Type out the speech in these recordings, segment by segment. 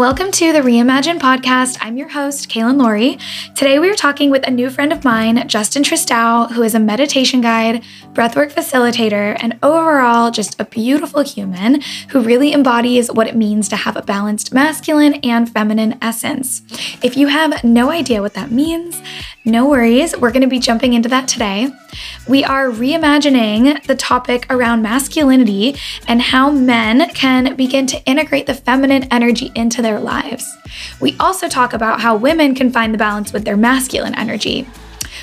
Welcome to the Reimagine podcast. I'm your host, Kaylin Laurie. Today we are talking with a new friend of mine, Justin Tristow, who is a meditation guide, breathwork facilitator, and overall just a beautiful human who really embodies what it means to have a balanced masculine and feminine essence. If you have no idea what that means, no worries. We're going to be jumping into that today. We are reimagining the topic around masculinity and how men can begin to integrate the feminine energy into their lives. We also talk about how women can find the balance with their masculine energy.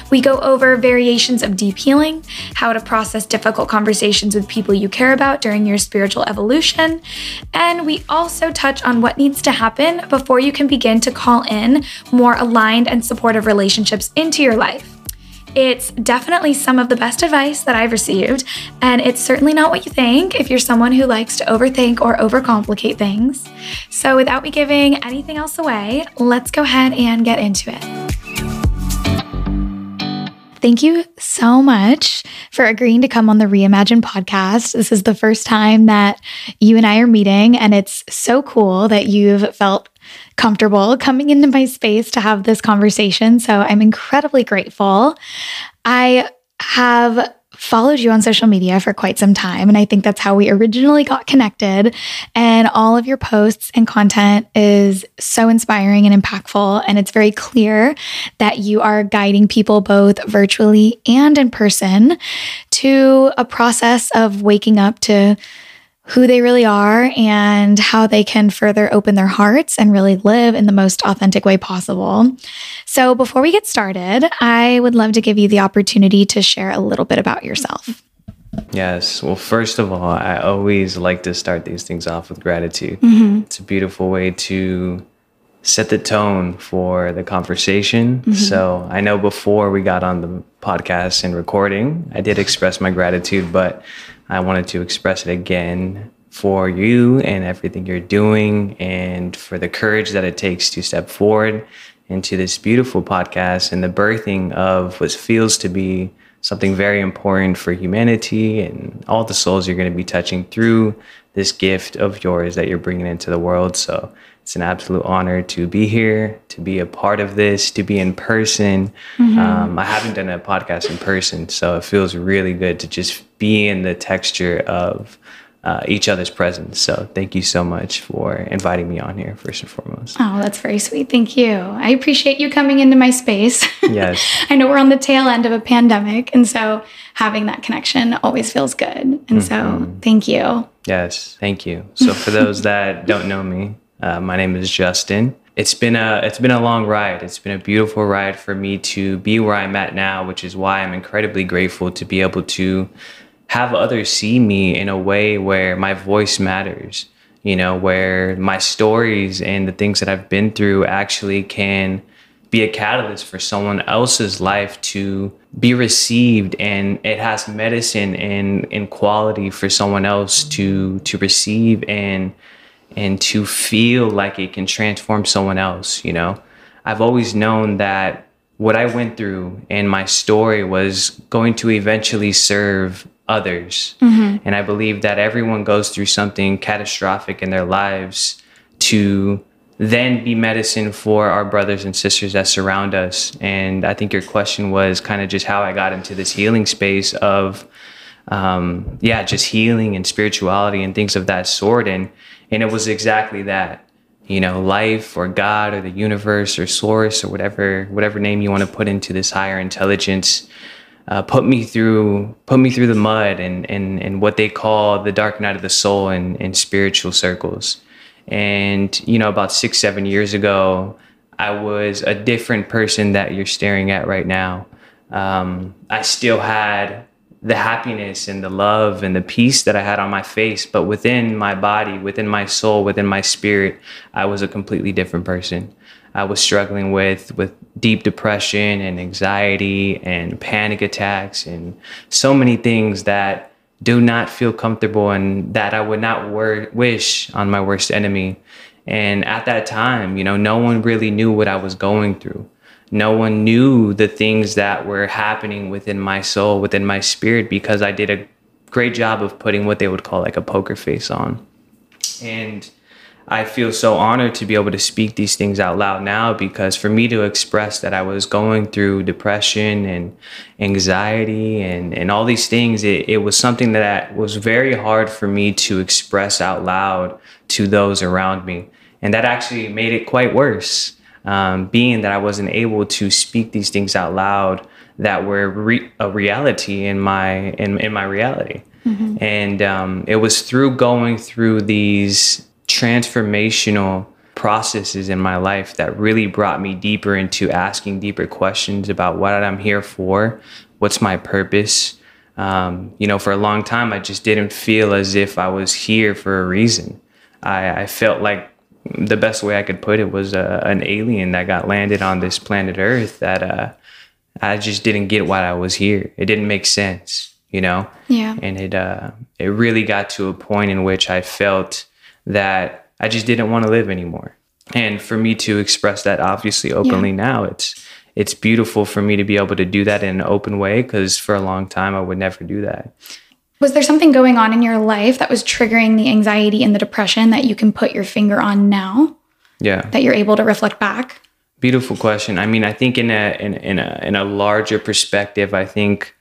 We go over variations of deep healing, how to process difficult conversations with people you care about during your spiritual evolution, and we also touch on what needs to happen before you can begin to call in more aligned and supportive relationships into your life. It's definitely some of the best advice that I've received, and it's certainly not what you think if you're someone who likes to overthink or overcomplicate things. So, without me giving anything else away, let's go ahead and get into it. Thank you so much for agreeing to come on the Reimagine podcast. This is the first time that you and I are meeting, and it's so cool that you've felt comfortable coming into my space to have this conversation. So I'm incredibly grateful. I have followed you on social media for quite some time. And I think that's how we originally got connected. And all of your posts and content is so inspiring and impactful. And it's very clear that you are guiding people both virtually and in person to a process of waking up to who they really are and how they can further open their hearts and really live in the most authentic way possible. So, before we get started, I would love to give you the opportunity to share a little bit about yourself. Yes. Well, first of all, I always like to start these things off with gratitude. Mm-hmm. It's a beautiful way to set the tone for the conversation. Mm-hmm. So I know before we got on the podcast and recording, I did express my gratitude, but I wanted to express it again for you and everything you're doing and for the courage that it takes to step forward into this beautiful podcast and the birthing of what feels to be something very important for humanity and all the souls you're going to be touching through this gift of yours that you're bringing into the world. So it's an absolute honor to be here, to be a part of this, to be in person. Mm-hmm. Um, I haven't done a podcast in person, so it feels really good to just be in the texture of uh, each other's presence. So thank you so much for inviting me on here, first and foremost. Oh, that's very sweet. Thank you. I appreciate you coming into my space. Yes. I know we're on the tail end of a pandemic, and so having that connection always feels good. And mm-hmm. so thank you. Yes, thank you. So for those that don't know me, uh, my name is Justin. It's been a it's been a long ride. It's been a beautiful ride for me to be where I'm at now, which is why I'm incredibly grateful to be able to have others see me in a way where my voice matters. You know, where my stories and the things that I've been through actually can be a catalyst for someone else's life to be received and it has medicine and, and quality for someone else to to receive and and to feel like it can transform someone else, you know. I've always known that what I went through and my story was going to eventually serve others. Mm-hmm. And I believe that everyone goes through something catastrophic in their lives to then be medicine for our brothers and sisters that surround us. And I think your question was kind of just how I got into this healing space of, um, yeah, just healing and spirituality and things of that sort. And and it was exactly that. You know, life or God or the universe or source or whatever whatever name you want to put into this higher intelligence uh, put me through put me through the mud and and and what they call the dark night of the soul in, in spiritual circles. And you know, about six seven years ago, I was a different person that you're staring at right now. Um, I still had the happiness and the love and the peace that I had on my face, but within my body, within my soul, within my spirit, I was a completely different person. I was struggling with with deep depression and anxiety and panic attacks and so many things that do not feel comfortable and that I would not wor- wish on my worst enemy. And at that time, you know, no one really knew what I was going through no one knew the things that were happening within my soul, within my spirit, because I did a great job of putting what they would call like a poker face on. And I feel so honored to be able to speak these things out loud now because for me to express that I was going through depression and anxiety and, and all these things, it, it was something that was very hard for me to express out loud to those around me. And that actually made it quite worse, um, being that I wasn't able to speak these things out loud that were re- a reality in my in, in my reality. Mm-hmm. And um, it was through going through these transformational processes in my life that really brought me deeper into asking deeper questions about what I'm here for, what's my purpose. Um, you know, for a long time, I just didn't feel as if I was here for a reason. I, I felt like the best way I could put it was uh, an alien that got landed on this planet Earth that uh, I just didn't get why I was here. It didn't make sense, you know? Yeah. And it, uh, it really got to a point in which I felt that I just didn't want to live anymore. And for me to express that obviously openly yeah. now, it's it's beautiful for me to be able to do that in an open way because for a long time I would never do that. Was there something going on in your life that was triggering the anxiety and the depression that you can put your finger on now? Yeah. That you're able to reflect back? Beautiful question. I mean, I think in a in, in a in a larger perspective, I think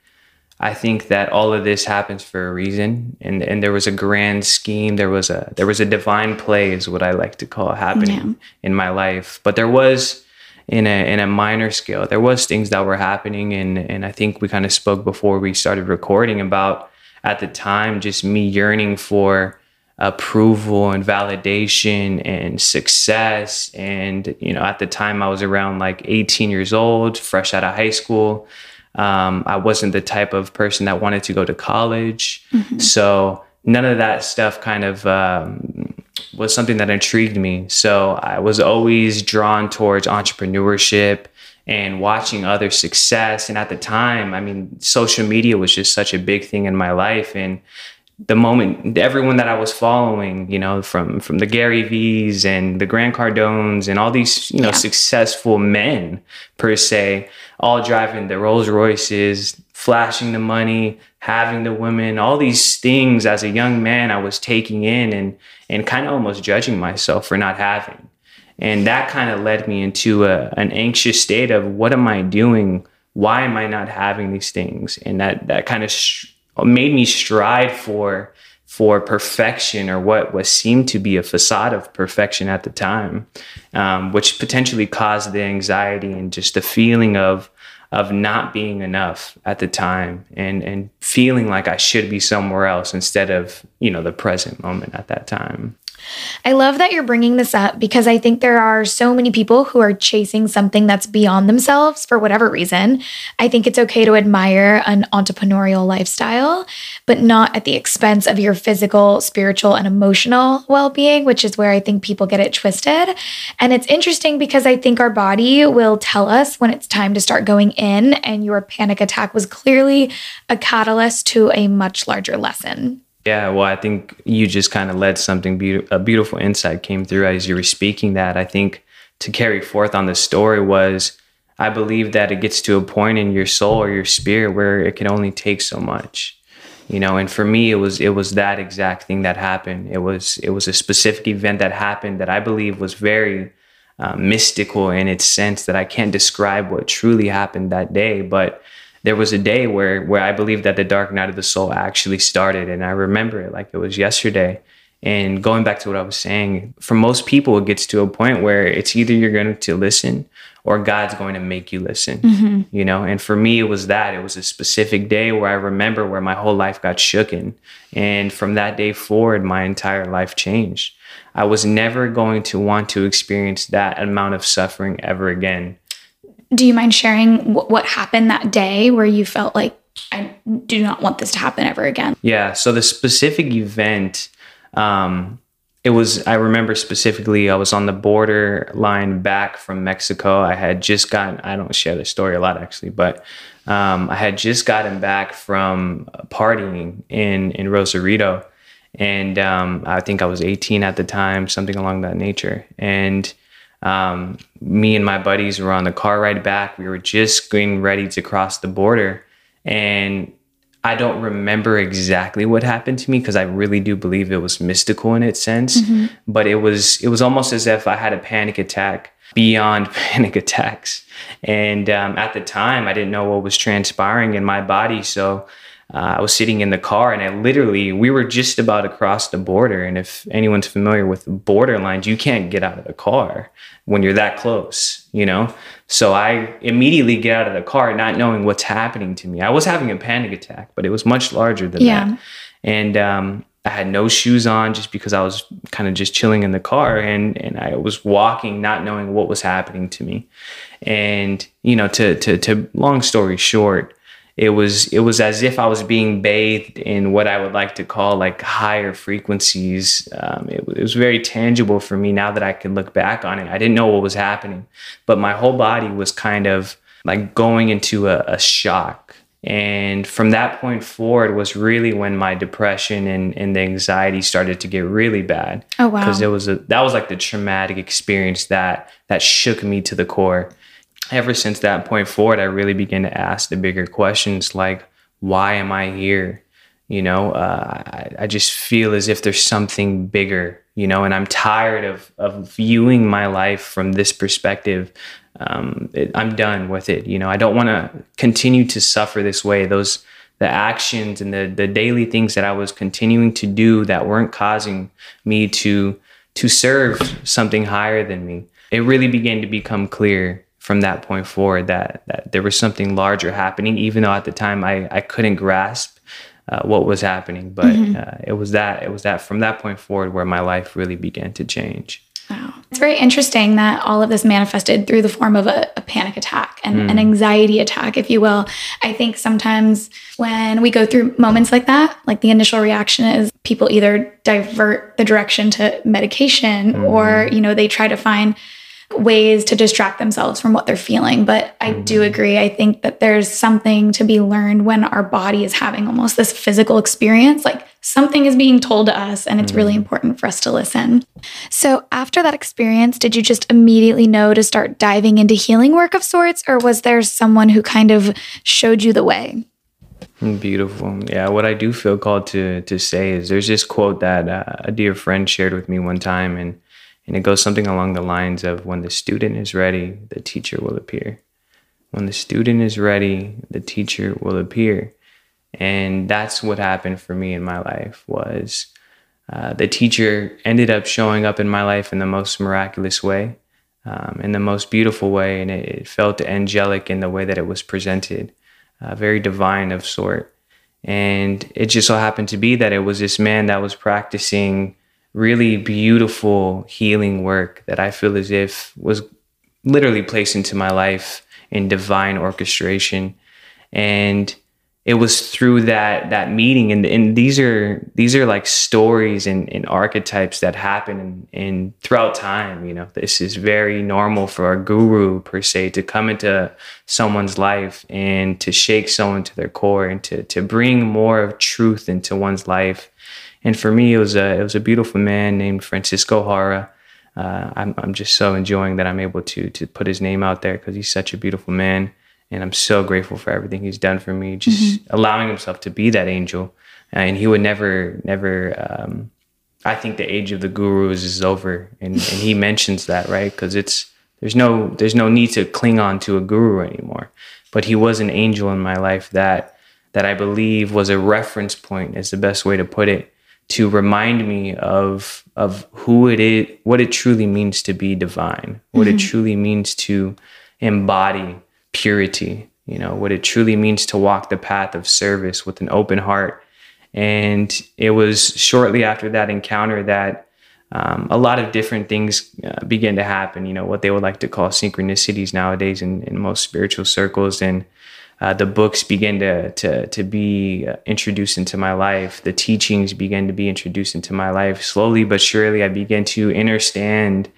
I think that all of this happens for a reason, and and there was a grand scheme. There was a there was a divine play, is what I like to call happening yeah. in my life. But there was in a in a minor scale, there was things that were happening, and and I think we kind of spoke before we started recording about at the time just me yearning for approval and validation and success and you know at the time i was around like 18 years old fresh out of high school um, I wasn't the type of person that wanted to go to college. Mm-hmm. So none of that stuff kind of um, was something that intrigued me. So I was always drawn towards entrepreneurship and watching other success. And at the time, I mean, social media was just such a big thing in my life. And the moment everyone that I was following, you know, from from the Gary V's and the Grant Cardones and all these, you know, yeah. successful men per se, all driving the Rolls Royces, flashing the money, having the women, all these things as a young man I was taking in and and kind of almost judging myself for not having. And that kind of led me into a, an anxious state of what am I doing? Why am I not having these things? And that that kind of sh- made me strive for for perfection or what what seemed to be a facade of perfection at the time, um, which potentially caused the anxiety and just the feeling of of not being enough at the time and and feeling like I should be somewhere else instead of you know the present moment at that time. I love that you're bringing this up because I think there are so many people who are chasing something that's beyond themselves for whatever reason. I think it's okay to admire an entrepreneurial lifestyle, but not at the expense of your physical, spiritual, and emotional well being, which is where I think people get it twisted. And it's interesting because I think our body will tell us when it's time to start going in, and your panic attack was clearly a catalyst to a much larger lesson. Yeah, well, I think you just kind of led something a beautiful insight came through as you were speaking. That I think to carry forth on the story was, I believe that it gets to a point in your soul or your spirit where it can only take so much, you know. And for me, it was it was that exact thing that happened. It was it was a specific event that happened that I believe was very uh, mystical in its sense that I can't describe what truly happened that day, but there was a day where where I believe that the dark night of the soul actually started, and I remember it like it was yesterday. And going back to what I was saying, for most people, it gets to a point where it's either you're going to listen or God's going to make you listen, mm-hmm. you know? And for me, it was that. It was a specific day where I remember where my whole life got shooken. And from that day forward, my entire life changed. I was never going to want to experience that amount of suffering ever again do you mind sharing w- what happened that day where you felt like I do not want this to happen ever again? Yeah. So the specific event, um, it was, I remember specifically, I was on the border line back from Mexico. I had just gotten, I don't share this story a lot actually, but um, I had just gotten back from partying in, in Rosarito. And um, I think I was 18 at the time, something along that nature. And um, me and my buddies were on the car ride back. We were just getting ready to cross the border, and I don't remember exactly what happened to me because I really do believe it was mystical in its sense. Mm-hmm. But it was it was almost as if I had a panic attack beyond panic attacks. And um, at the time, I didn't know what was transpiring in my body, so uh, I was sitting in the car and I literally, we were just about across the border. And if anyone's familiar with border lines, you can't get out of the car when you're that close, you know? So I immediately get out of the car, not knowing what's happening to me. I was having a panic attack, but it was much larger than yeah. that. And um, I had no shoes on just because I was kind of just chilling in the car and, and I was walking, not knowing what was happening to me. And, you know, to, to, to long story short, it was it was as if I was being bathed in what I would like to call like higher frequencies. Um, it, it, was very tangible for me now that I can look back on it. I didn't know what was happening, but my whole body was kind of like going into a, a shock. And from that point forward was really when my depression and, and the anxiety started to get really bad. Oh wow! Because it was a that was like the traumatic experience that that shook me to the core ever since that point forward, I really began to ask the bigger questions like, why am I here? You know, uh, I, I just feel as if there's something bigger, you know, and I'm tired of, of viewing my life from this perspective. Um, it, I'm done with it. You know, I don't want to continue to suffer this way. Those, the actions and the, the daily things that I was continuing to do that weren't causing me to, to serve something higher than me. It really began to become clear from that point forward that that there was something larger happening, even though at the time I, I couldn't grasp uh, what was happening. But mm-hmm. uh, it was that it was that from that point forward where my life really began to change. Wow. It's very interesting that all of this manifested through the form of a, a panic attack and mm. an anxiety attack, if you will. I think sometimes when we go through moments like that, like the initial reaction is people either divert the direction to medication mm. or, you know, they try to find ways to distract themselves from what they're feeling. But I do mm-hmm. agree. I think that there's something to be learned when our body is having almost this physical experience. Like something is being told to us, and it's really mm-hmm. important for us to listen. So, after that experience, did you just immediately know to start diving into healing work of sorts, or was there someone who kind of showed you the way? Beautiful. Yeah, what I do feel called to to say is there's this quote that uh, a dear friend shared with me one time, and and it goes something along the lines of when the student is ready, the teacher will appear. When the student is ready, the teacher will appear. And that's what happened for me in my life was uh, the teacher ended up showing up in my life in the most miraculous way, um, in the most beautiful way. And it, it, felt angelic in the way that it was presented, uh, very divine of sort. And it just so happened to be that it was this man that was practicing really beautiful healing work that I feel as if was literally placed into my life in divine orchestration. And it was through that that meeting. And, and these are these are like stories and, and archetypes that happen in throughout time you know. This is very normal for a guru per se to come into someone's life and to shake someone to their core and to to bring more of truth into one's life and for me, it was a it was a beautiful man named Francisco Hara. Uh, I'm I'm just so enjoying that I'm able to to put his name out there because he's such a beautiful man, and I'm so grateful for everything he's done for me. Just mm-hmm. allowing himself to be that angel, and he would never never. Um, I think the age of the gurus is over, and, and he mentions that right because it's there's no there's no need to cling on to a guru anymore. But he was an angel in my life that that I believe was a reference point, is the best way to put it, to remind me of of who it is, what it truly means to be divine, what mm-hmm. it truly means to embody purity, you know, what it truly means to walk the path of service with an open heart. And it was shortly after that encounter that um, a lot of different things uh, began to happen, you know, what they would like to call synchronicities nowadays in, in most spiritual circles. And uh, the books began to to to be uh, introduced into my life. The teachings began to be introduced into my life. Slowly but surely, I began to understand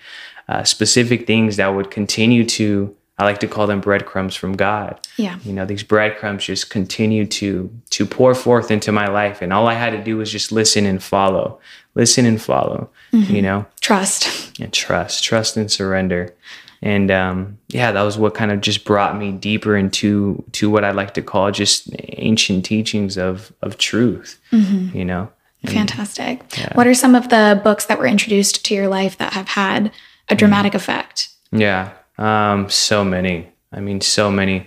uh, specific things that would continue to. I like to call them breadcrumbs from God. Yeah. You know, these breadcrumbs just continue to to pour forth into my life, and all I had to do was just listen and follow, listen and follow. Mm-hmm. You know, trust. And trust, trust and surrender. And um, yeah, that was what kind of just brought me deeper into to what I like to call just ancient teachings of of truth. Mm-hmm. You know, And, Fantastic. Yeah. What are some of the books that were introduced to your life that have had a dramatic mm-hmm. effect? Yeah, um, so many. I mean, so many.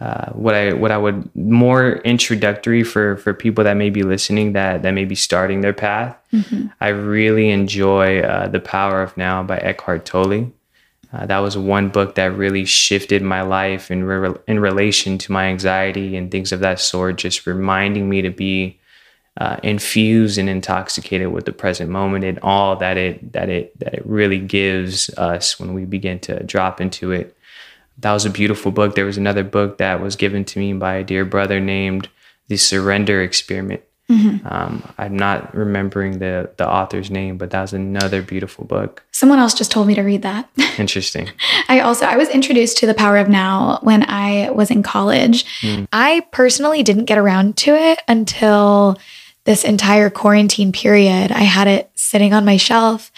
Uh, what I what I would more introductory for for people that may be listening that that may be starting their path. Mm-hmm. I really enjoy uh, the Power of Now by Eckhart Tolle. Uh, that was one book that really shifted my life in re- in relation to my anxiety and things of that sort. Just reminding me to be uh, infused and intoxicated with the present moment and all that it that it that it really gives us when we begin to drop into it. That was a beautiful book. There was another book that was given to me by a dear brother named The Surrender Experiment Mm-hmm. Um, I'm not remembering the the author's name, but that was another beautiful book. Someone else just told me to read that. Interesting. I also I was introduced to the Power of Now when I was in college. Mm. I personally didn't get around to it until this entire quarantine period. I had it sitting on my shelf.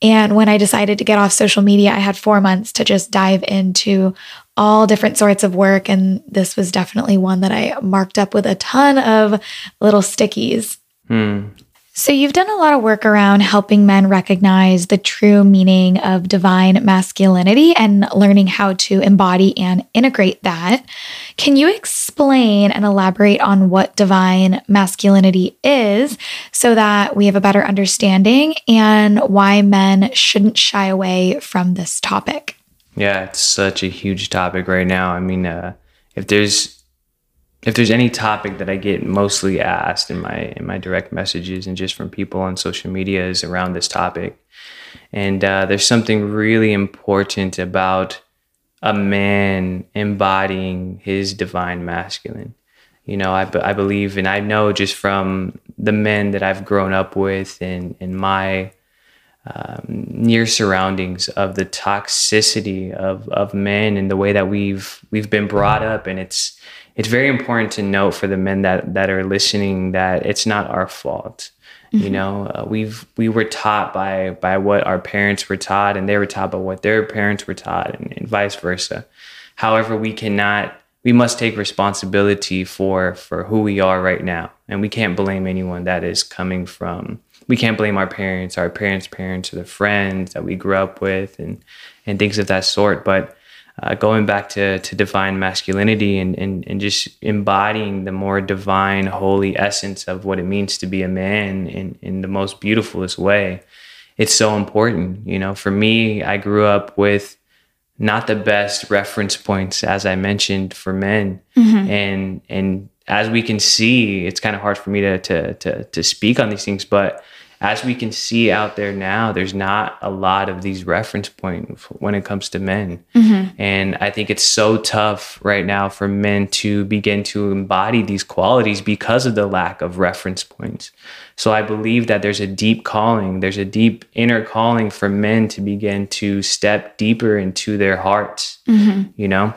And when I decided to get off social media, I had four months to just dive into all different sorts of work. And this was definitely one that I marked up with a ton of little stickies. Hmm. So, you've done a lot of work around helping men recognize the true meaning of divine masculinity and learning how to embody and integrate that. Can you explain and elaborate on what divine masculinity is so that we have a better understanding and why men shouldn't shy away from this topic? Yeah, it's such a huge topic right now. I mean, uh, if there's if there's any topic that I get mostly asked in my in my direct messages and just from people on social media is around this topic, and uh, there's something really important about a man embodying his divine masculine. You know, I, I believe and I know just from the men that I've grown up with and in my um, near surroundings of the toxicity of, of men and the way that we've we've been brought up. And it's it's very important to note for the men that that are listening that it's not our fault. Mm-hmm. you know uh, we've we were taught by by what our parents were taught and they were taught by what their parents were taught and, and vice versa. However we cannot we must take responsibility for for who we are right now. And we can't blame anyone that is coming from we can't blame our parents, our parents' parents, or the friends that we grew up with, and and things of that sort. But uh, going back to to divine masculinity and, and and just embodying the more divine, holy essence of what it means to be a man in in the most beautifulest way, it's so important. You know, for me, I grew up with not the best reference points, as I mentioned, for men, mm-hmm. and and as we can see, it's kind of hard for me to to to to speak on these things, but as we can see out there now, there's not a lot of these reference points when it comes to men. Mm-hmm. And I think it's so tough right now for men to begin to embody these qualities because of the lack of reference points. So I believe that there's a deep calling, there's a deep inner calling for men to begin to step deeper into their hearts, mm-hmm. you know?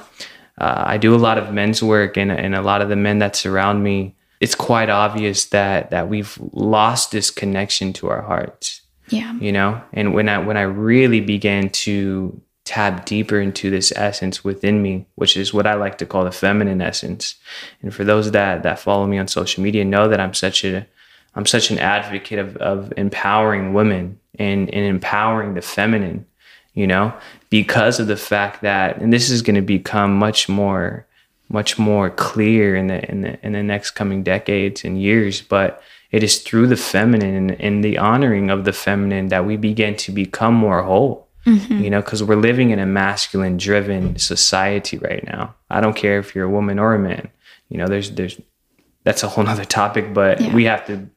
Uh, I do a lot of men's work, and, and a lot of the men that surround me it's quite obvious that that we've lost this connection to our hearts. Yeah. You know, and when I when I really began to tap deeper into this essence within me, which is what I like to call the feminine essence. And for those that that follow me on social media know that I'm such a I'm such an advocate of, of empowering women and, and empowering the feminine, you know, because of the fact that, and this is going to become much more much more clear in the in the in the next coming decades and years but it is through the feminine and, the honoring of the feminine that we begin to become more whole mm-hmm. you know because we're living in a masculine driven society right now i don't care if you're a woman or a man you know there's there's that's a whole nother topic but yeah. we have to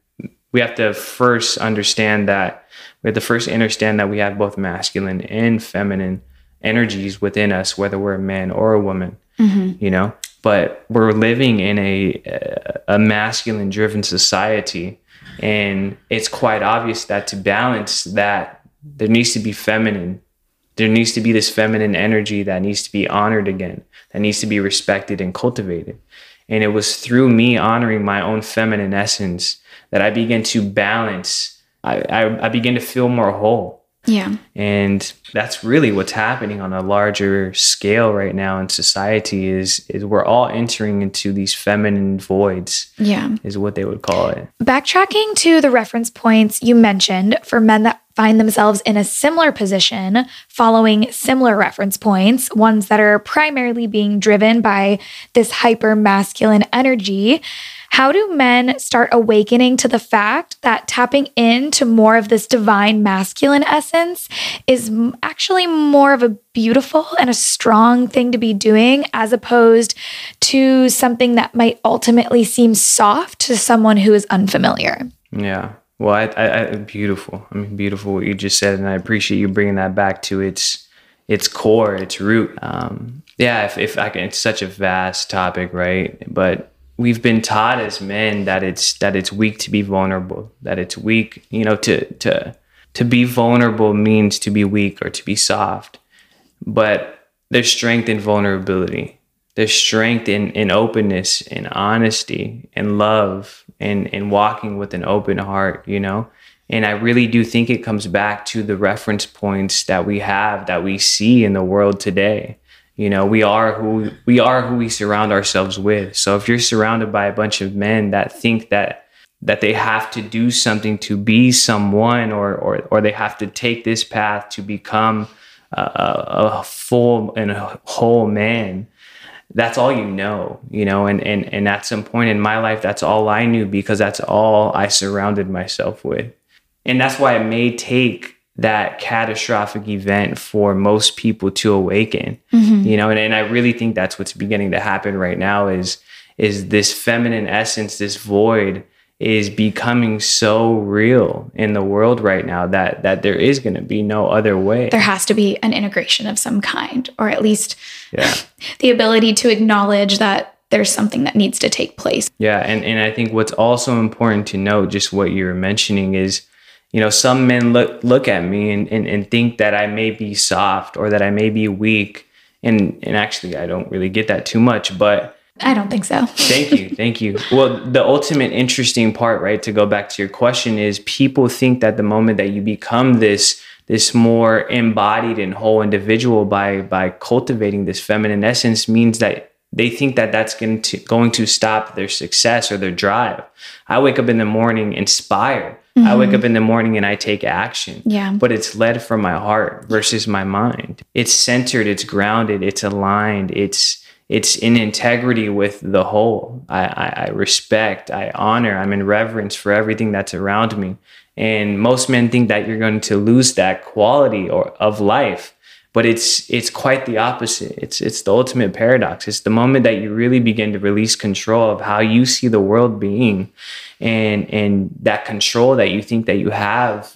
we have to first understand that we have to first understand that we have both masculine and feminine energies within us whether we're a man or a woman mm-hmm. you know? But we're living in a a masculine driven society and it's quite obvious that to balance that there needs to be feminine. There needs to be this feminine energy that needs to be honored again that needs to be respected and cultivated. And it was through me honoring my own feminine essence that i begin to balance i, I, I began to feel more whole Yeah. And that's really what's happening on a larger scale right now in society is is we're all entering into these feminine voids. Yeah. Is what they would call it. Backtracking to the reference points you mentioned for men that find themselves in a similar position following similar reference points, ones that are primarily being driven by this hyper masculine energy. How do men start awakening to the fact that tapping into more of this divine masculine essence is actually more of a beautiful and a strong thing to be doing as opposed to something that might ultimately seem soft to someone who is unfamiliar? Yeah. Well, I, I, I, beautiful. I mean, beautiful what you just said, and I appreciate you bringing that back to its its core, its root. Um, yeah, if, if I can, it's such a vast topic, right? But we've been taught as men that it's that it's weak to be vulnerable that it's weak you know to to to be vulnerable means to be weak or to be soft. But there's strength in vulnerability. There's strength in in openness and honesty and love and and walking with an open heart you know? And i really do think it comes back to the reference points that we have that we see in the world today you know we are who we are who we surround ourselves with. So if you're surrounded by a bunch of men that think that that they have to do something to be someone or or, or they have to take this path to become a, a full and a whole man that's all you know you know and and and at some point in my life that's all i knew because that's all i surrounded myself with. And that's why it may take that catastrophic event for most people to awaken mm-hmm. you know and, and i really think that's what's beginning to happen right now is is this feminine essence this void is becoming so real in the world right now that that there is going to be no other way there has to be an integration of some kind or at least yeah. the ability to acknowledge that there's something that needs to take place yeah and and i think what's also important to note just what you were mentioning is you know, some men look look at me and, and, and think that I may be soft or that I may be weak. And and actually I don't really get that too much, but I don't think so. thank you. Thank you. Well, the ultimate interesting part, right, to go back to your question is people think that the moment that you become this this more embodied and whole individual by by cultivating this feminine essence means that they think that that's going to going to stop their success or their drive. I wake up in the morning inspired. Mm-hmm. I wake up in the morning and I take action. Yeah. But it's led from my heart versus my mind. It's centered, it's grounded, it's aligned, it's it's in integrity with the whole. I, I, I respect, I honor, I'm in reverence for everything that's around me. And most men think that you're going to lose that quality or of life but it's it's quite the opposite. It's it's the ultimate paradox. It's the moment that you really begin to release control of how you see the world being and and that control that you think that you have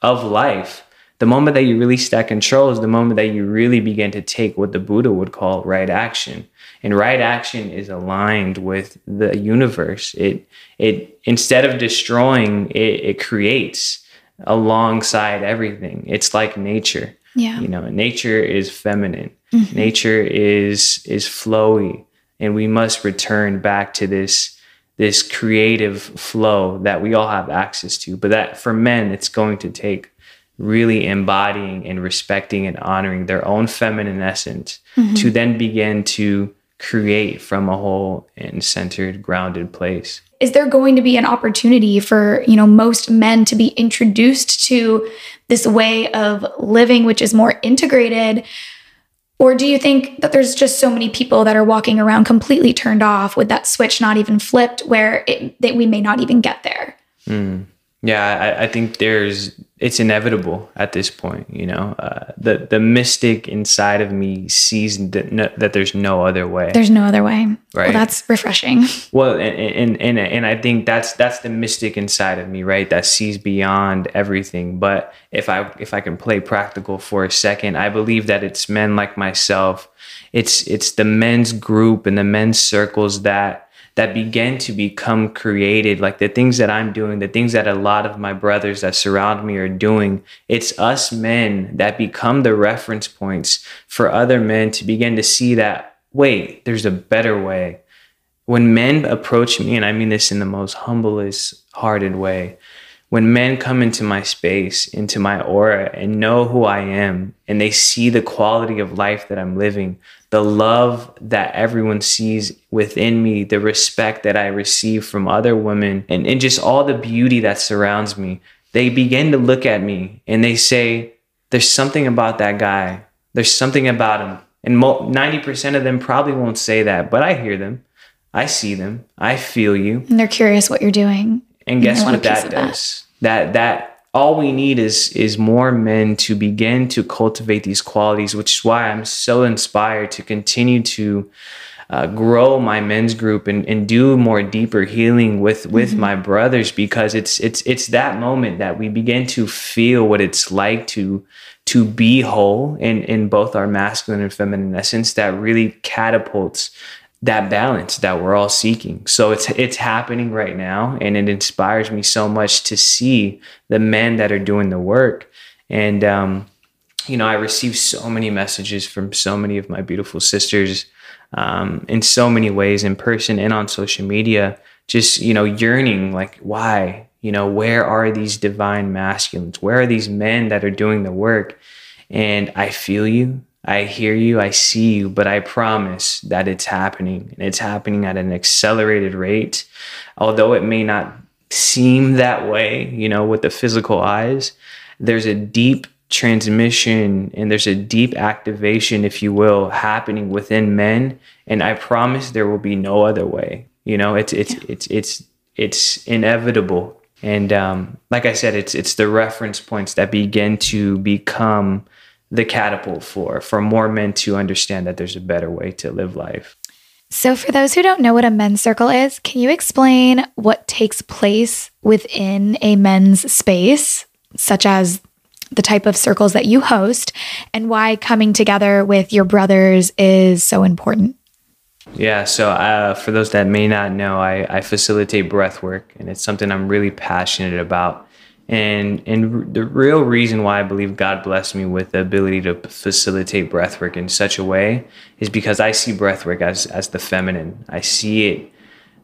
of life. The moment that you release that control is the moment that you really begin to take what the buddha would call right action. And right action is aligned with the universe. It it instead of destroying it, it creates alongside everything. It's like nature yeah. You know, nature is feminine. Mm-hmm. Nature is is flowy and we must return back to this this creative flow that we all have access to. But that for men it's going to take really embodying and respecting and honoring their own feminine essence mm-hmm. to then begin to create from a whole and centered grounded place is there going to be an opportunity for you know most men to be introduced to this way of living which is more integrated or do you think that there's just so many people that are walking around completely turned off with that switch not even flipped where it, that we may not even get there mm. Yeah I, I think there's it's inevitable at this point you know? Uh, the the mystic inside of me sees that, no, that there's no other way. There's no other way. Right. well, that's refreshing. Well and, and and and i think that's that's the mystic inside of me right? That sees beyond everything. But if i if i can play practical for a second i believe that it's men like myself. It's it's the men's group and the men's circles that that begin to become created like the things that i'm doing the things that a lot of my brothers that surround me are doing it's us men that become the reference points for other men to begin to see that wait there's a better way. When men approach me and i mean this in the most humblest hearted way when men come into my space, into my aura, and know who I am, and they see the quality of life that I'm living, the love that everyone sees within me, the respect that I receive from other women, and, and just all the beauty that surrounds me, they begin to look at me and they say, There's something about that guy. There's something about him. And 90% of them probably won't say that, but I hear them. I see them. I feel you. And they're curious what you're doing. And guess what that does? That. that that all we need is is more men to begin to cultivate these qualities, which is why I'm so inspired to continue to uh, grow my men's group and, and do more deeper healing with with mm-hmm. my brothers because it's it's it's that moment that we begin to feel what it's like to to be whole in in both our masculine and feminine essence that really catapults that balance that we're all seeking. So it's it's happening right now and it inspires me so much to see the men that are doing the work. And um, you know, I receive so many messages from so many of my beautiful sisters um, in so many ways in person and on social media, just, you know, yearning like, why? You know, where are these divine masculines? Where are these men that are doing the work? And I feel you. I hear you, I see you, but I promise that it's happening and it's happening at an accelerated rate. Although it may not seem that way, you know, with the physical eyes, there's a deep transmission and there's a deep activation, if you will, happening within men. And I promise there will be no other way. You know, it's it's yeah. it's it's it's inevitable. And um, like I said, it's it's the reference points that begin to become the catapult for for more men to understand that there's a better way to live life. So, for those who don't know what a men's circle is, can you explain what takes place within a men's space, such as the type of circles that you host, and why coming together with your brothers is so important? Yeah, so uh, for those that may not know, I, I facilitate breath work, and it's something I'm really passionate about. And and the real reason why I believe God blessed me with the ability to facilitate breathwork in such a way is because I see breathwork as as the feminine. I see it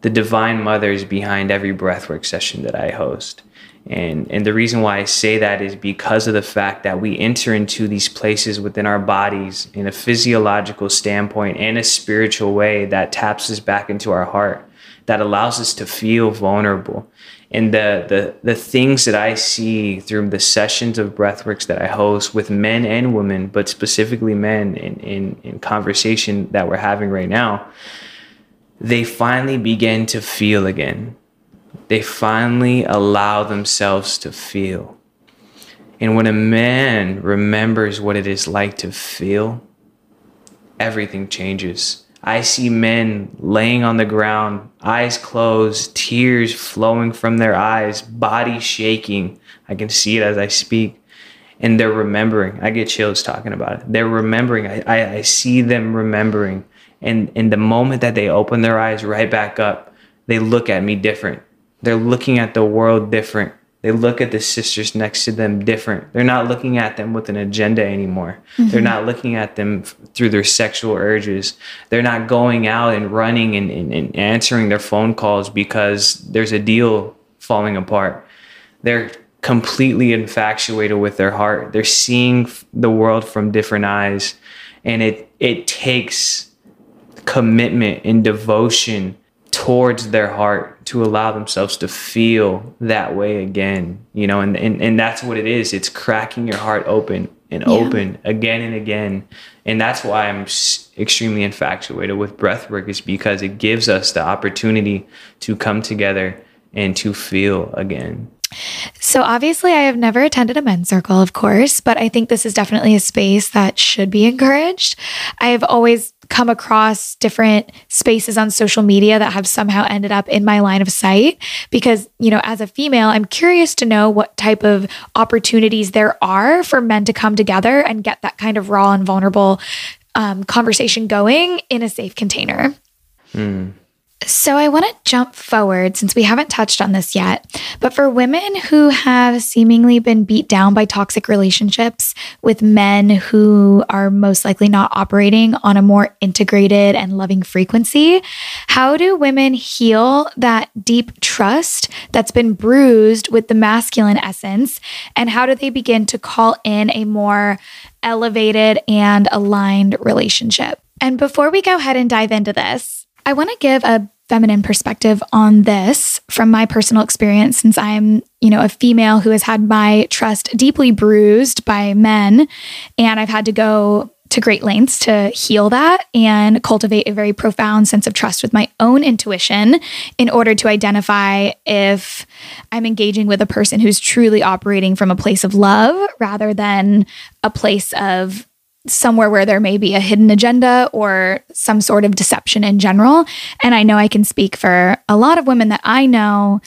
the divine mother is behind every breathwork session that I host. And and the reason why I say that is because of the fact that we enter into these places within our bodies in a physiological standpoint and a spiritual way that taps us back into our heart that allows us to feel vulnerable and the the the things that I see through the sessions of breathworks that I host with men and women, but specifically men in in, in conversation that we're having right now, they finally begin to feel again. They finally allow themselves to feel. And when a man remembers what it is like to feel, everything changes I see men laying on the ground, eyes closed, tears flowing from their eyes, body shaking. I can see it as I speak. And they're remembering. I get chills talking about it. They're remembering. I, I, I see them remembering. And in the moment that they open their eyes right back up, they look at me different. They're looking at the world different. They look at the sisters next to them different. They're not looking at them with an agenda anymore. Mm-hmm. They're not looking at them through their sexual urges. They're not going out and running and, and, and answering their phone calls because there's a deal falling apart. They're completely infatuated with their heart. They're seeing the world from different eyes. And it, it takes commitment and devotion towards their heart to allow themselves to feel that way again you know and and, and that's what it is it's cracking your heart open and yeah. open again and again and that's why i'm extremely infatuated with breathwork is because it gives us the opportunity to come together and to feel again so, obviously, I have never attended a men's circle, of course, but I think this is definitely a space that should be encouraged. I have always come across different spaces on social media that have somehow ended up in my line of sight because, you know, as a female, I'm curious to know what type of opportunities there are for men to come together and get that kind of raw and vulnerable um, conversation going in a safe container. Hmm. So, I want to jump forward since we haven't touched on this yet. But for women who have seemingly been beat down by toxic relationships with men who are most likely not operating on a more integrated and loving frequency, how do women heal that deep trust that's been bruised with the masculine essence? And how do they begin to call in a more elevated and aligned relationship? And before we go ahead and dive into this, I want to give a feminine perspective on this from my personal experience since I'm, you know, a female who has had my trust deeply bruised by men and I've had to go to great lengths to heal that and cultivate a very profound sense of trust with my own intuition in order to identify if I'm engaging with a person who's truly operating from a place of love rather than a place of somewhere where there may be a hidden agenda or some sort of deception in general. And I know I can speak for a lot of women that I know,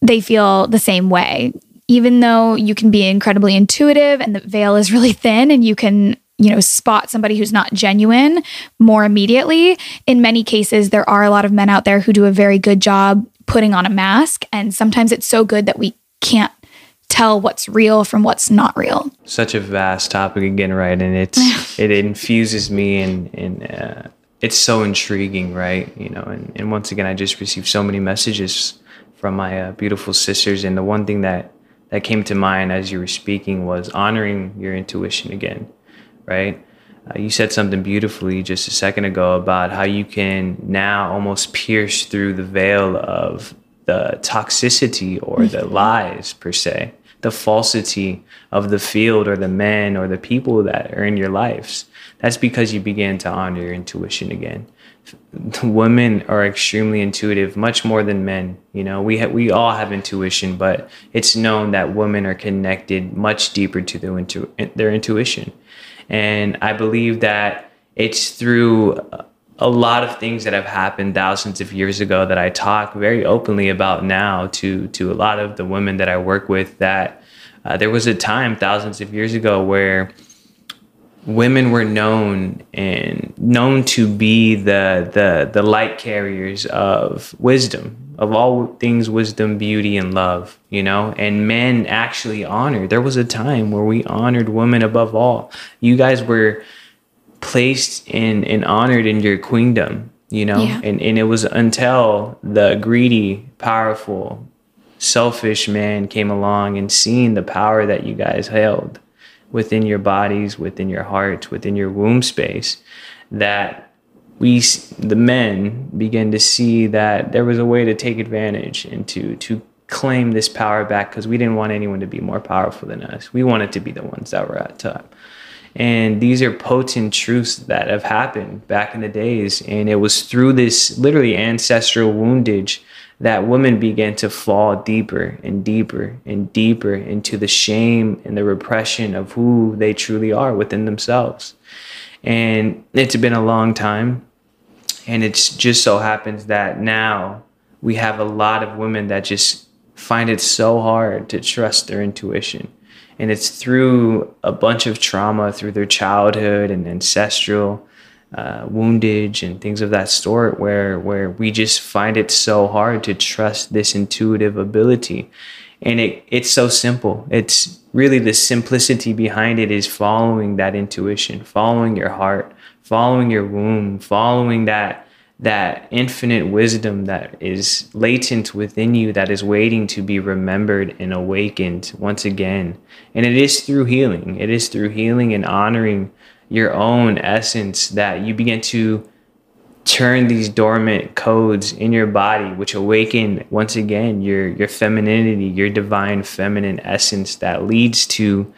they feel the same way. Even though you can be incredibly intuitive and the veil is really thin and you can you know spot somebody who's not genuine more immediately in many cases there are a lot of men out there who do a very good job putting on a mask and sometimes it's so good that we can't tell what's real from what's not real. Such a vast topic again, right? And it's it infuses me and and uh, it's so intriguing, right? You know, and, and once again, I just received so many messages from my uh, beautiful sisters, and the one thing that that came to mind as you were speaking was honoring your intuition again, right? Uh, you said something beautifully just a second ago about how you can now almost pierce through the veil of the toxicity or the mm-hmm. lies per se, the falsity of the field or the men or the people that are in your lives. That's because you begin to honor your intuition again. Women are extremely intuitive, much more than men. You know, we ha- we all have intuition, but it's known that women are connected much deeper to their intu- their intuition, and I believe that it's through uh, a lot of things that have happened thousands of years ago that I talk very openly about now to to a lot of the women that I work with that uh, there was a time thousands of years ago where women were known and known to be the the the light carriers of wisdom of all things wisdom beauty and love you know? And men actually honored there was a time where we honored women above all. You guys were placed in and honored in your queendom, you know? Yeah. And and it was until the greedy, powerful, selfish man came along and seen the power that you guys held within your bodies, within your hearts, within your womb space that we the men began to see that there was a way to take advantage and to to claim this power back because we didn't want anyone to be more powerful than us. We wanted to be the ones that were at top. And these are potent truths that have happened back in the days. And it was through this literally ancestral woundage that women began to fall deeper and deeper and deeper into the shame and the repression of who they truly are within themselves. And it's been a long time. And it just so happens that now we have a lot of women that just find it so hard to trust their intuition and it's through a bunch of trauma through their childhood and ancestral uh, woundage and things of that sort where where we just find it so hard to trust this intuitive ability. And it it's so simple. It's really the simplicity behind it is following that intuition following your heart following your womb following that that infinite wisdom that is latent within you that is waiting to be remembered and awakened once again. And it is through healing, it is through healing and honoring your own essence that you begin to turn these dormant codes in your body which awaken once again your your femininity your divine feminine essence that leads to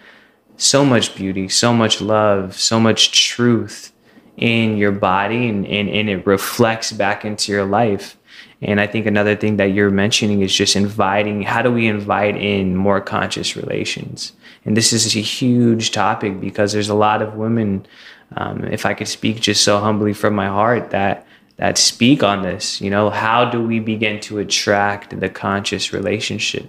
so much beauty so much love so much truth in your body and, and, and it reflects back into your life. And I think another thing that you're mentioning is just inviting how do we invite in more conscious relations? And this is a huge topic because there's a lot of women, um, if I could speak just so humbly from my heart, that that speak on this. You know, how do we begin to attract the conscious relationship?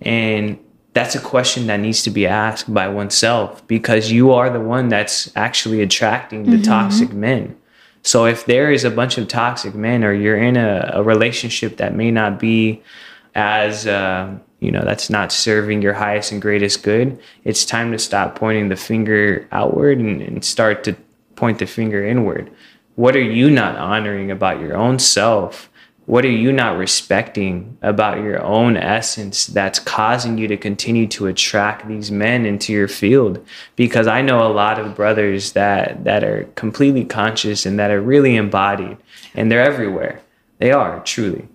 And that's a question that needs to be asked by oneself because you are the one that's actually attracting the mm-hmm. toxic men. So if there is a bunch of toxic men or you're in a, a relationship that may not be as, uh, you know, that's not serving your highest and greatest good, it's time to stop pointing the finger outward and, and start to point the finger inward. What are you not honoring about your own self? What are you not respecting about your own essence that's causing you to continue to attract these men into your field? Because I know a lot of brothers that that are completely conscious and that are really embodied and they're everywhere. They are truly.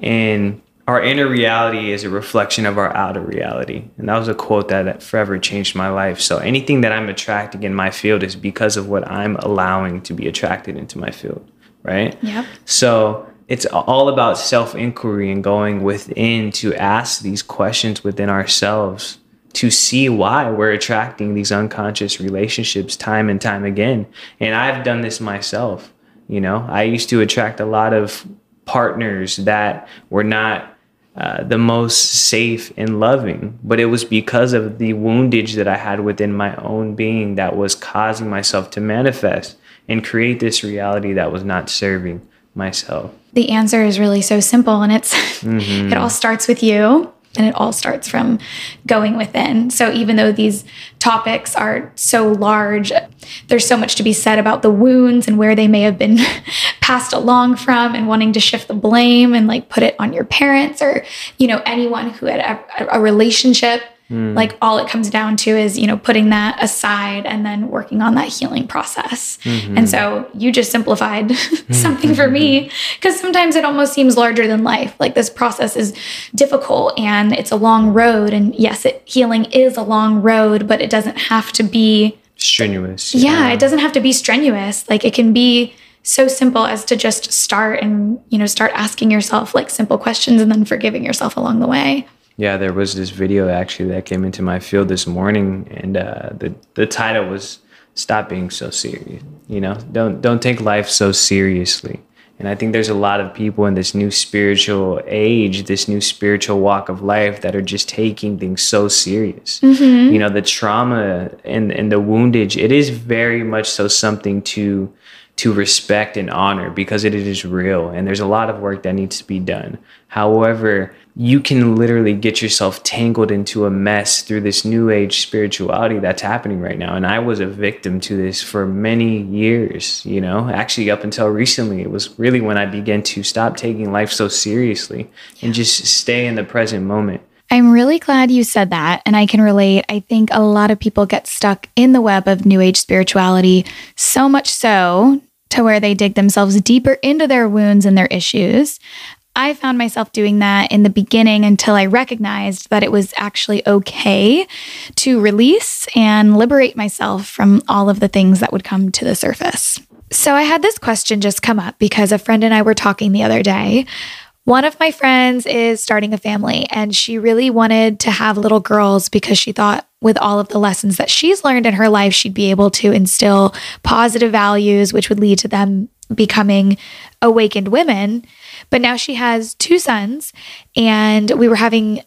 And our inner reality is a reflection of our outer reality. And that was a quote that forever changed my life. So anything that I'm attracting in my field is because of what I'm allowing to be attracted into my field, right? Yep. So it's all about self inquiry and going within to ask these questions within ourselves to see why we're attracting these unconscious relationships time and time again. And I've done this myself. You know, I used to attract a lot of partners that were not uh, the most safe and loving, but it was because of the woundage that I had within my own being that was causing myself to manifest and create this reality that was not serving myself the answer is really so simple and it's mm-hmm. it all starts with you and it all starts from going within. So even though these topics are so large, there's so much to be said about the wounds and where they may have been passed along from and wanting to shift the blame and like put it on your parents or you know anyone who had a, a relationship Mm. Like all it comes down to is, you know, putting that aside and then working on that healing process. Mm-hmm. And so you just simplified something for me because sometimes it almost seems larger than life. Like this process is difficult and it's a long road. And yes, it, healing is a long road, but it doesn't have to be strenuous. Yeah, yeah, it doesn't have to be strenuous. Like it can be so simple as to just start and, you know, start asking yourself like simple questions and then forgiving yourself along the way. Yeah, there was this video actually that came into my field this morning, and uh, the the title was "Stop being so serious." You know, don't don't take life so seriously. And I think there's a lot of people in this new spiritual age, this new spiritual walk of life that are just taking things so serious. Mm-hmm. You know, the trauma and, and the woundage, it is very much so something to to respect and honor because it is real and there's a lot of work that needs to be done. However, you can literally get yourself tangled into a mess through this new age spirituality that's happening right now. And I was a victim to this for many years, you know, actually up until recently. It was really when I began to stop taking life so seriously and just stay in the present moment. I'm really glad you said that. And I can relate. I think a lot of people get stuck in the web of new age spirituality, so much so to where they dig themselves deeper into their wounds and their issues. I found myself doing that in the beginning until I recognized that it was actually okay to release and liberate myself from all of the things that would come to the surface. So I had this question just come up because a friend and I were talking the other day. One of my friends is starting a family and she really wanted to have little girls because she thought with all of the lessons that she's learned in her life, she'd be able to instill positive values, which would lead to them becoming awakened women. But now she has two sons, and we were having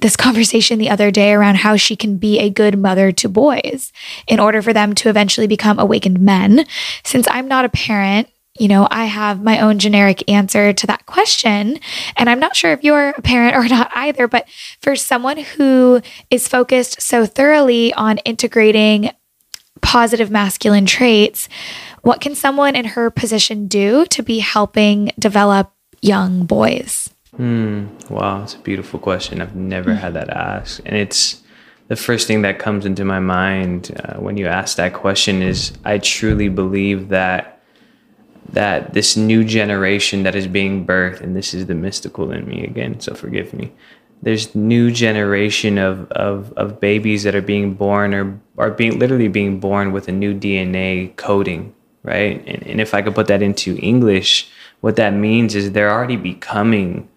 this conversation the other day around how she can be a good mother to boys in order for them to eventually become awakened men. Since I'm not a parent, you know, I have my own generic answer to that question. And I'm not sure if you're a parent or not either, but for someone who is focused so thoroughly on integrating positive masculine traits, what can someone in her position do to be helping develop young boys? Hmm. Wow, it's a beautiful question. I've never had that asked, and it's the first thing that comes into my mind uh, when you ask that question is I truly believe that that this new generation that is being birthed, and this is the mystical in me again, so forgive me. There's new generation of, of, of babies that are being born or are being literally being born with a new DNA coding, right? And, and if I could put that into English, what that means is they're already becoming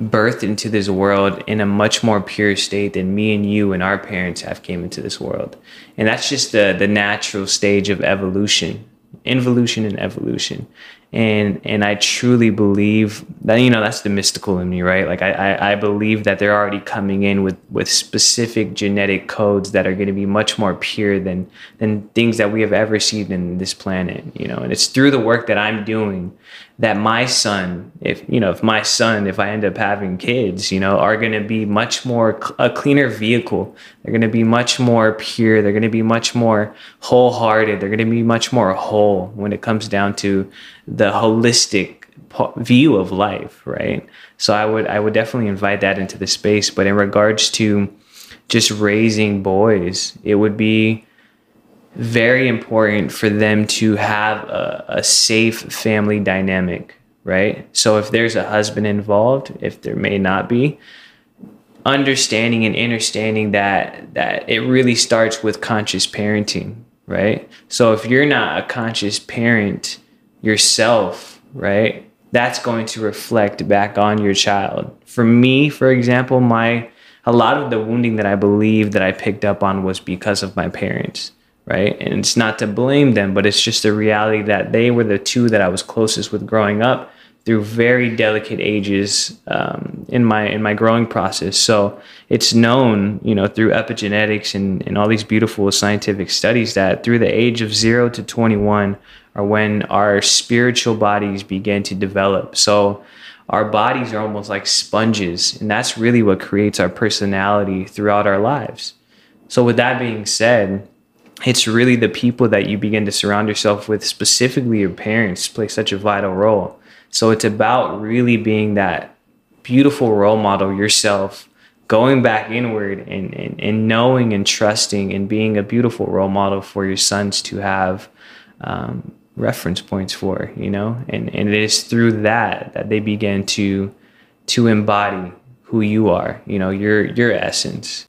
birthed into this world in a much more pure state than me and you and our parents have came into this world. And that's just the the natural stage of evolution involution and evolution. And and i truly believe that you know that's the mystical in me right? Like i i, I believe that they're already coming in with with specific genetic codes that are going to be much more pure than than things that we have ever seen in this planet you know? And it's through the work that i'm doing that my son if you know if my son if i end up having kids you know are going to be much more a cleaner vehicle they're going to be much more pure they're going to be much more wholehearted they're going to be much more whole when it comes down to the holistic view of life, right? So I would I would definitely invite that into the space. But in regards to just raising boys, it would be very important for them to have a, a safe family dynamic, right? So if there's a husband involved, if there may not be, understanding and understanding that that it really starts with conscious parenting, right? So if you're not a conscious parent, yourself, right? That's going to reflect back on your child. For me, for example, my a lot of the wounding that I believe that I picked up on was because of my parents, right? And it's not to blame them, but it's just the reality that they were the two that I was closest with growing up through very delicate ages um, in my in my growing process. So it's known, you know, through epigenetics and, and all these beautiful scientific studies that through the age of zero to 21 are when our spiritual bodies begin to develop. So our bodies are almost like sponges, and that's really what creates our personality throughout our lives. So with that being said, it's really the people that you begin to surround yourself with, specifically your parents, play such a vital role. So it's about really being that beautiful role model yourself, going back inward and, and, and knowing and trusting and being a beautiful role model for your sons to have um, reference points for, you know? And, and it is through that that they begin to to embody who you are, you know, your your essence.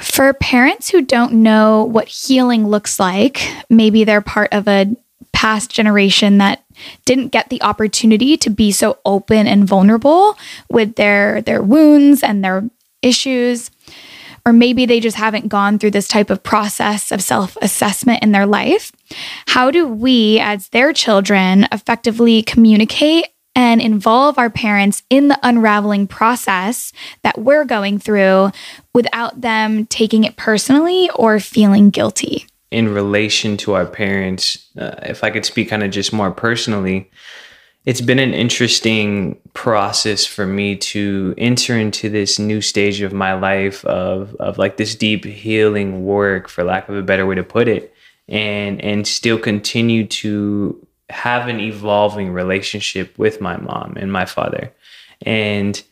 For parents who don't know what healing looks like, maybe they're part of a past generation that didn't get the opportunity to be so open and vulnerable with their their wounds and their issues or maybe they just haven't gone through this type of process of self-assessment in their life how do we as their children effectively communicate and involve our parents in the unraveling process that we're going through without them taking it personally or feeling guilty. In relation to our parents, uh, if I could speak kind of just more personally, it's been an interesting process for me to enter into this new stage of my life of of like this deep healing work, for lack of a better way to put it, and and still continue to have an evolving relationship with my mom and my father, and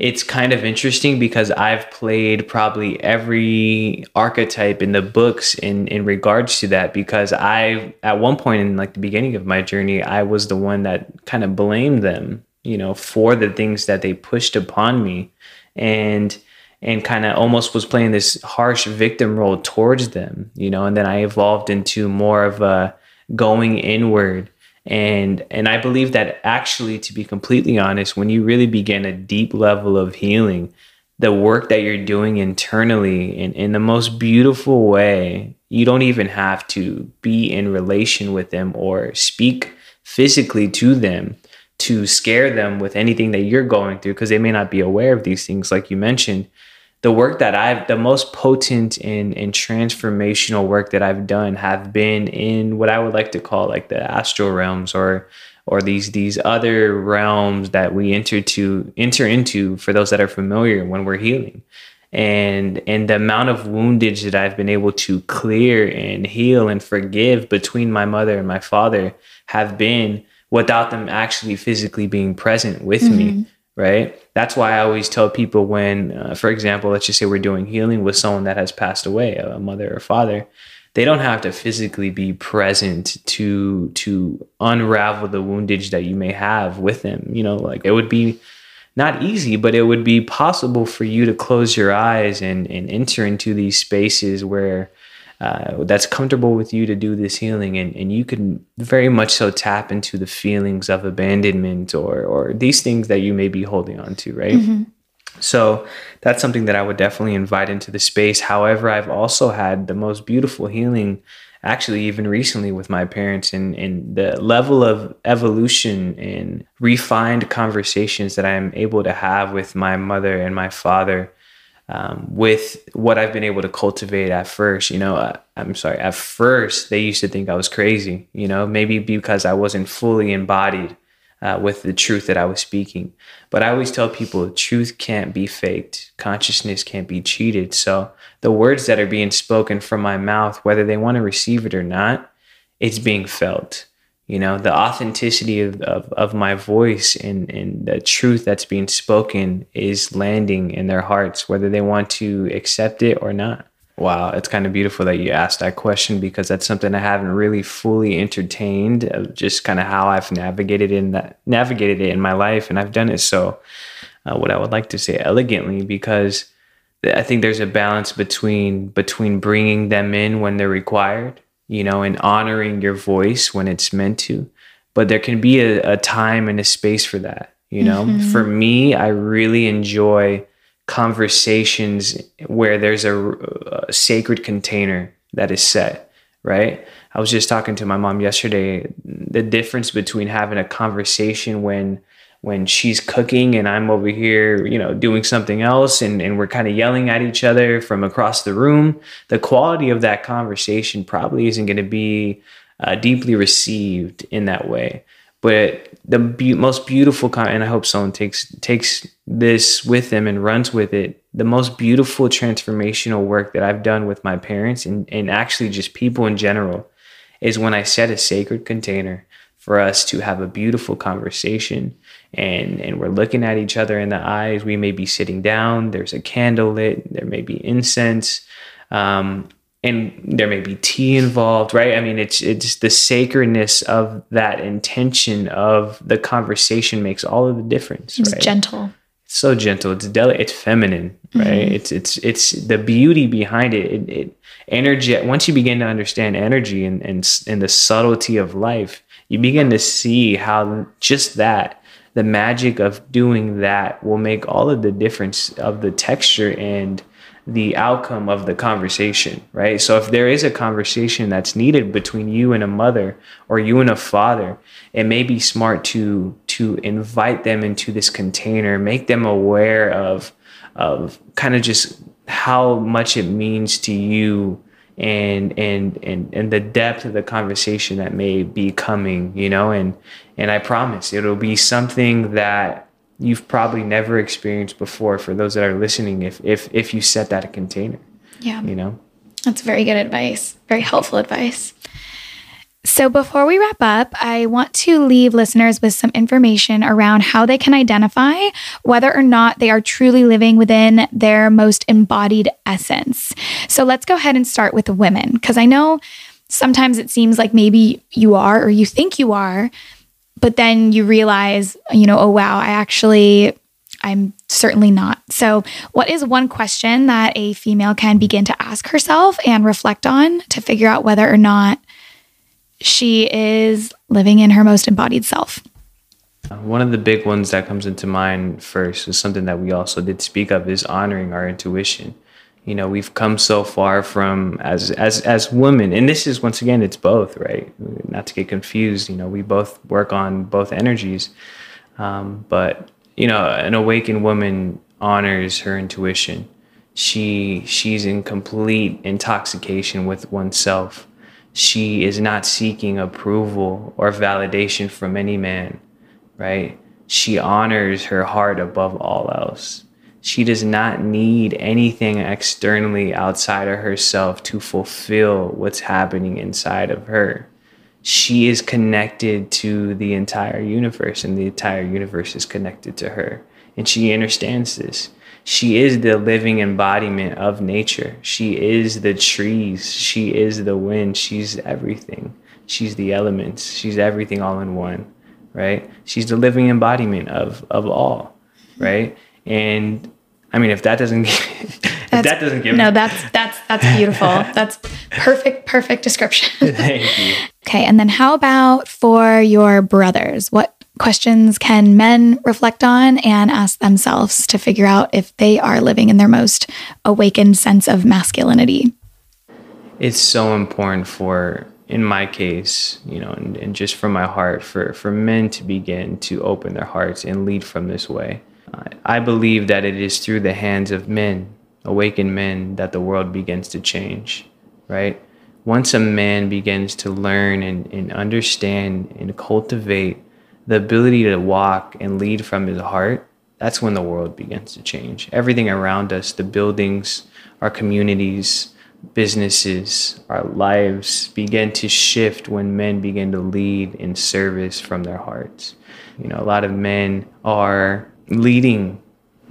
it's kind of interesting because I've played probably every archetype in the books in in regards to that because I at one point in like the beginning of my journey I was the one that kind of blamed them, you know, for the things that they pushed upon me and and kind of almost was playing this harsh victim role towards them, you know, and then I evolved into more of a going inward. And and i believe that actually to be completely honest when you really begin a deep level of healing the work that you're doing internally in, in the most beautiful way you don't even have to be in relation with them or speak physically to them to scare them with anything that you're going through because they may not be aware of these things like you mentioned the work that I've the most potent and, and transformational work that I've done have been in what I would like to call like the astral realms or or these these other realms that we enter to enter into for those that are familiar when we're healing. And and the amount of woundage that I've been able to clear and heal and forgive between my mother and my father have been without them actually physically being present with mm-hmm. me right? That's why I always tell people when, uh, for example, let's just say we're doing healing with someone that has passed away, a mother or father, they don't have to physically be present to to unravel the woundage that you may have with them. You know, like it would be not easy, but it would be possible for you to close your eyes and and enter into these spaces where uh, that's comfortable with you to do this healing and, and you can very much so tap into the feelings of abandonment or or these things that you may be holding on to right mm-hmm. so that's something that i would definitely invite into the space however i've also had the most beautiful healing actually even recently with my parents and, and the level of evolution and refined conversations that I'm able to have with my mother and my father um, with what I've been able to cultivate at first. You know, uh, I'm sorry, at first they used to think I was crazy, you know, maybe because I wasn't fully embodied uh, with the truth that I was speaking. But I always tell people truth can't be faked, consciousness can't be cheated. So the words that are being spoken from my mouth, whether they want to receive it or not, it's being felt. You know, the authenticity of, of, of my voice and, and the truth that's being spoken is landing in their hearts, whether they want to accept it or not. Wow, it's kind of beautiful that you asked that question because that's something I haven't really fully entertained of just kind of how I've navigated in that navigated it in my life, and I've done it so. Uh, what I would like to say elegantly because I think there's a balance between between bringing them in when they're required, you know, and honoring your voice when it's meant to, but there can be a, a time and a space for that. You know, mm-hmm. for me, I really enjoy conversations where there's a, a, sacred container that is set, right? I was just talking to my mom yesterday the difference between having a conversation when when she's cooking and I'm over here, you know, doing something else and, and we're kind of yelling at each other from across the room, the quality of that conversation probably isn't going to be uh, deeply received in that way. But the be- most beautiful con- and I hope someone takes takes this with them and runs with it. The most beautiful transformational work that I've done with my parents and, and actually just people in general is when I set a sacred container for us to have a beautiful conversation and and we're looking at each other in the eyes. We may be sitting down, there's a candle lit, there may be incense. Um, and there may be tea involved, right? I mean, it's it's the sacredness of that intention of the conversation makes all of the difference. It's right? gentle. It's so gentle. It's delicate. It's feminine, right? Mm-hmm. It's it's it's the beauty behind it. It, it energy. Once you begin to understand energy and and and the subtlety of life, you begin to see how just that the magic of doing that will make all of the difference of the texture and the outcome of the conversation, right? So if there is a conversation that's needed between you and a mother or you and a father, it may be smart to to invite them into this container, make them aware of of kind of just how much it means to you and and and and the depth of the conversation that may be coming, you know, and and I promise it'll be something that you've probably never experienced before for those that are listening if if if you set that a container yeah. you know? That's very good advice very helpful advice so before we wrap up i want to leave listeners with some information around how they can identify whether or not they are truly living within their most embodied essence so let's go ahead and start with women because i know sometimes it seems like maybe you are or you think you are but then you realize, you know, oh, wow, I actually, I'm certainly not. So, what is one question that a female can begin to ask herself and reflect on to figure out whether or not she is living in her most embodied self? One of the big ones that comes into mind first is something that we also did speak of is honoring our intuition. You know we've come so far from as as as women and this is once again it's both right? Not to get confused you know we both work on both energies um, but you know an awakened woman honors her intuition. She she's in complete intoxication with oneself she is not seeking approval or validation from any man right she honors her heart above all else she does not need anything externally outside of herself to fulfill what's happening inside of her. She is connected to the entire universe, and the entire universe is connected to her. And she understands this. She is the living embodiment of nature. She is the trees. She is the wind. She's everything. She's the elements. She's everything all in one, right? She's the living embodiment of, of all, right? And I mean, if that doesn't, if that doesn't give no, that's that's that's beautiful. that's perfect, perfect description. Thank you. Okay, and then how about for your brothers? What questions can men reflect on and ask themselves to figure out if they are living in their most awakened sense of masculinity? it's so important for in my case, you know, and, and just from my heart, for, for men to begin to open their hearts and lead from this way. I believe that it is through the hands of men, awakened men, that the world begins to change, right? Once a man begins to learn and, and understand and cultivate the ability to walk and lead from his heart, that's when the world begins to change. Everything around us, the buildings, our communities, businesses, our lives begin to shift when men begin to lead in service from their hearts. You know, a lot of men are leading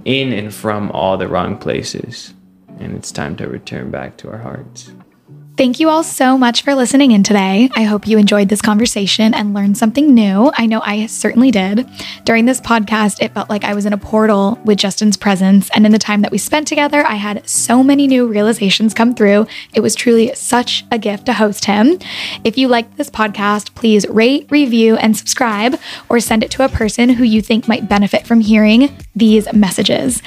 in and from all the wrong places, and it's time to return back to our hearts. Thank you all so much for listening in today. I hope you enjoyed this conversation and learned something new. I know I certainly did. During this podcast, it felt like I was in a portal with Justin's presence. And in the time that we spent together, I had so many new realizations come through. It was truly such a gift to host him. If you liked this podcast, please rate, review, and subscribe, or send it to a person who you think might benefit from hearing these messages.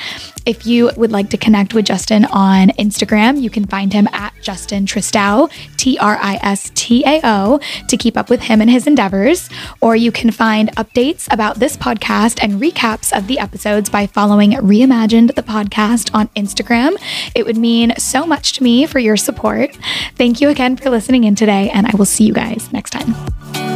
If you would like to connect with Justin on Instagram, you can find him at Justin Tristao, T R I S T A O, to keep up with him and his endeavors. Or you can find updates about this podcast and recaps of the episodes by following Reimagined the podcast on Instagram. It would mean so much to me for your support. Thank you again for listening in today, and I will see you guys next time.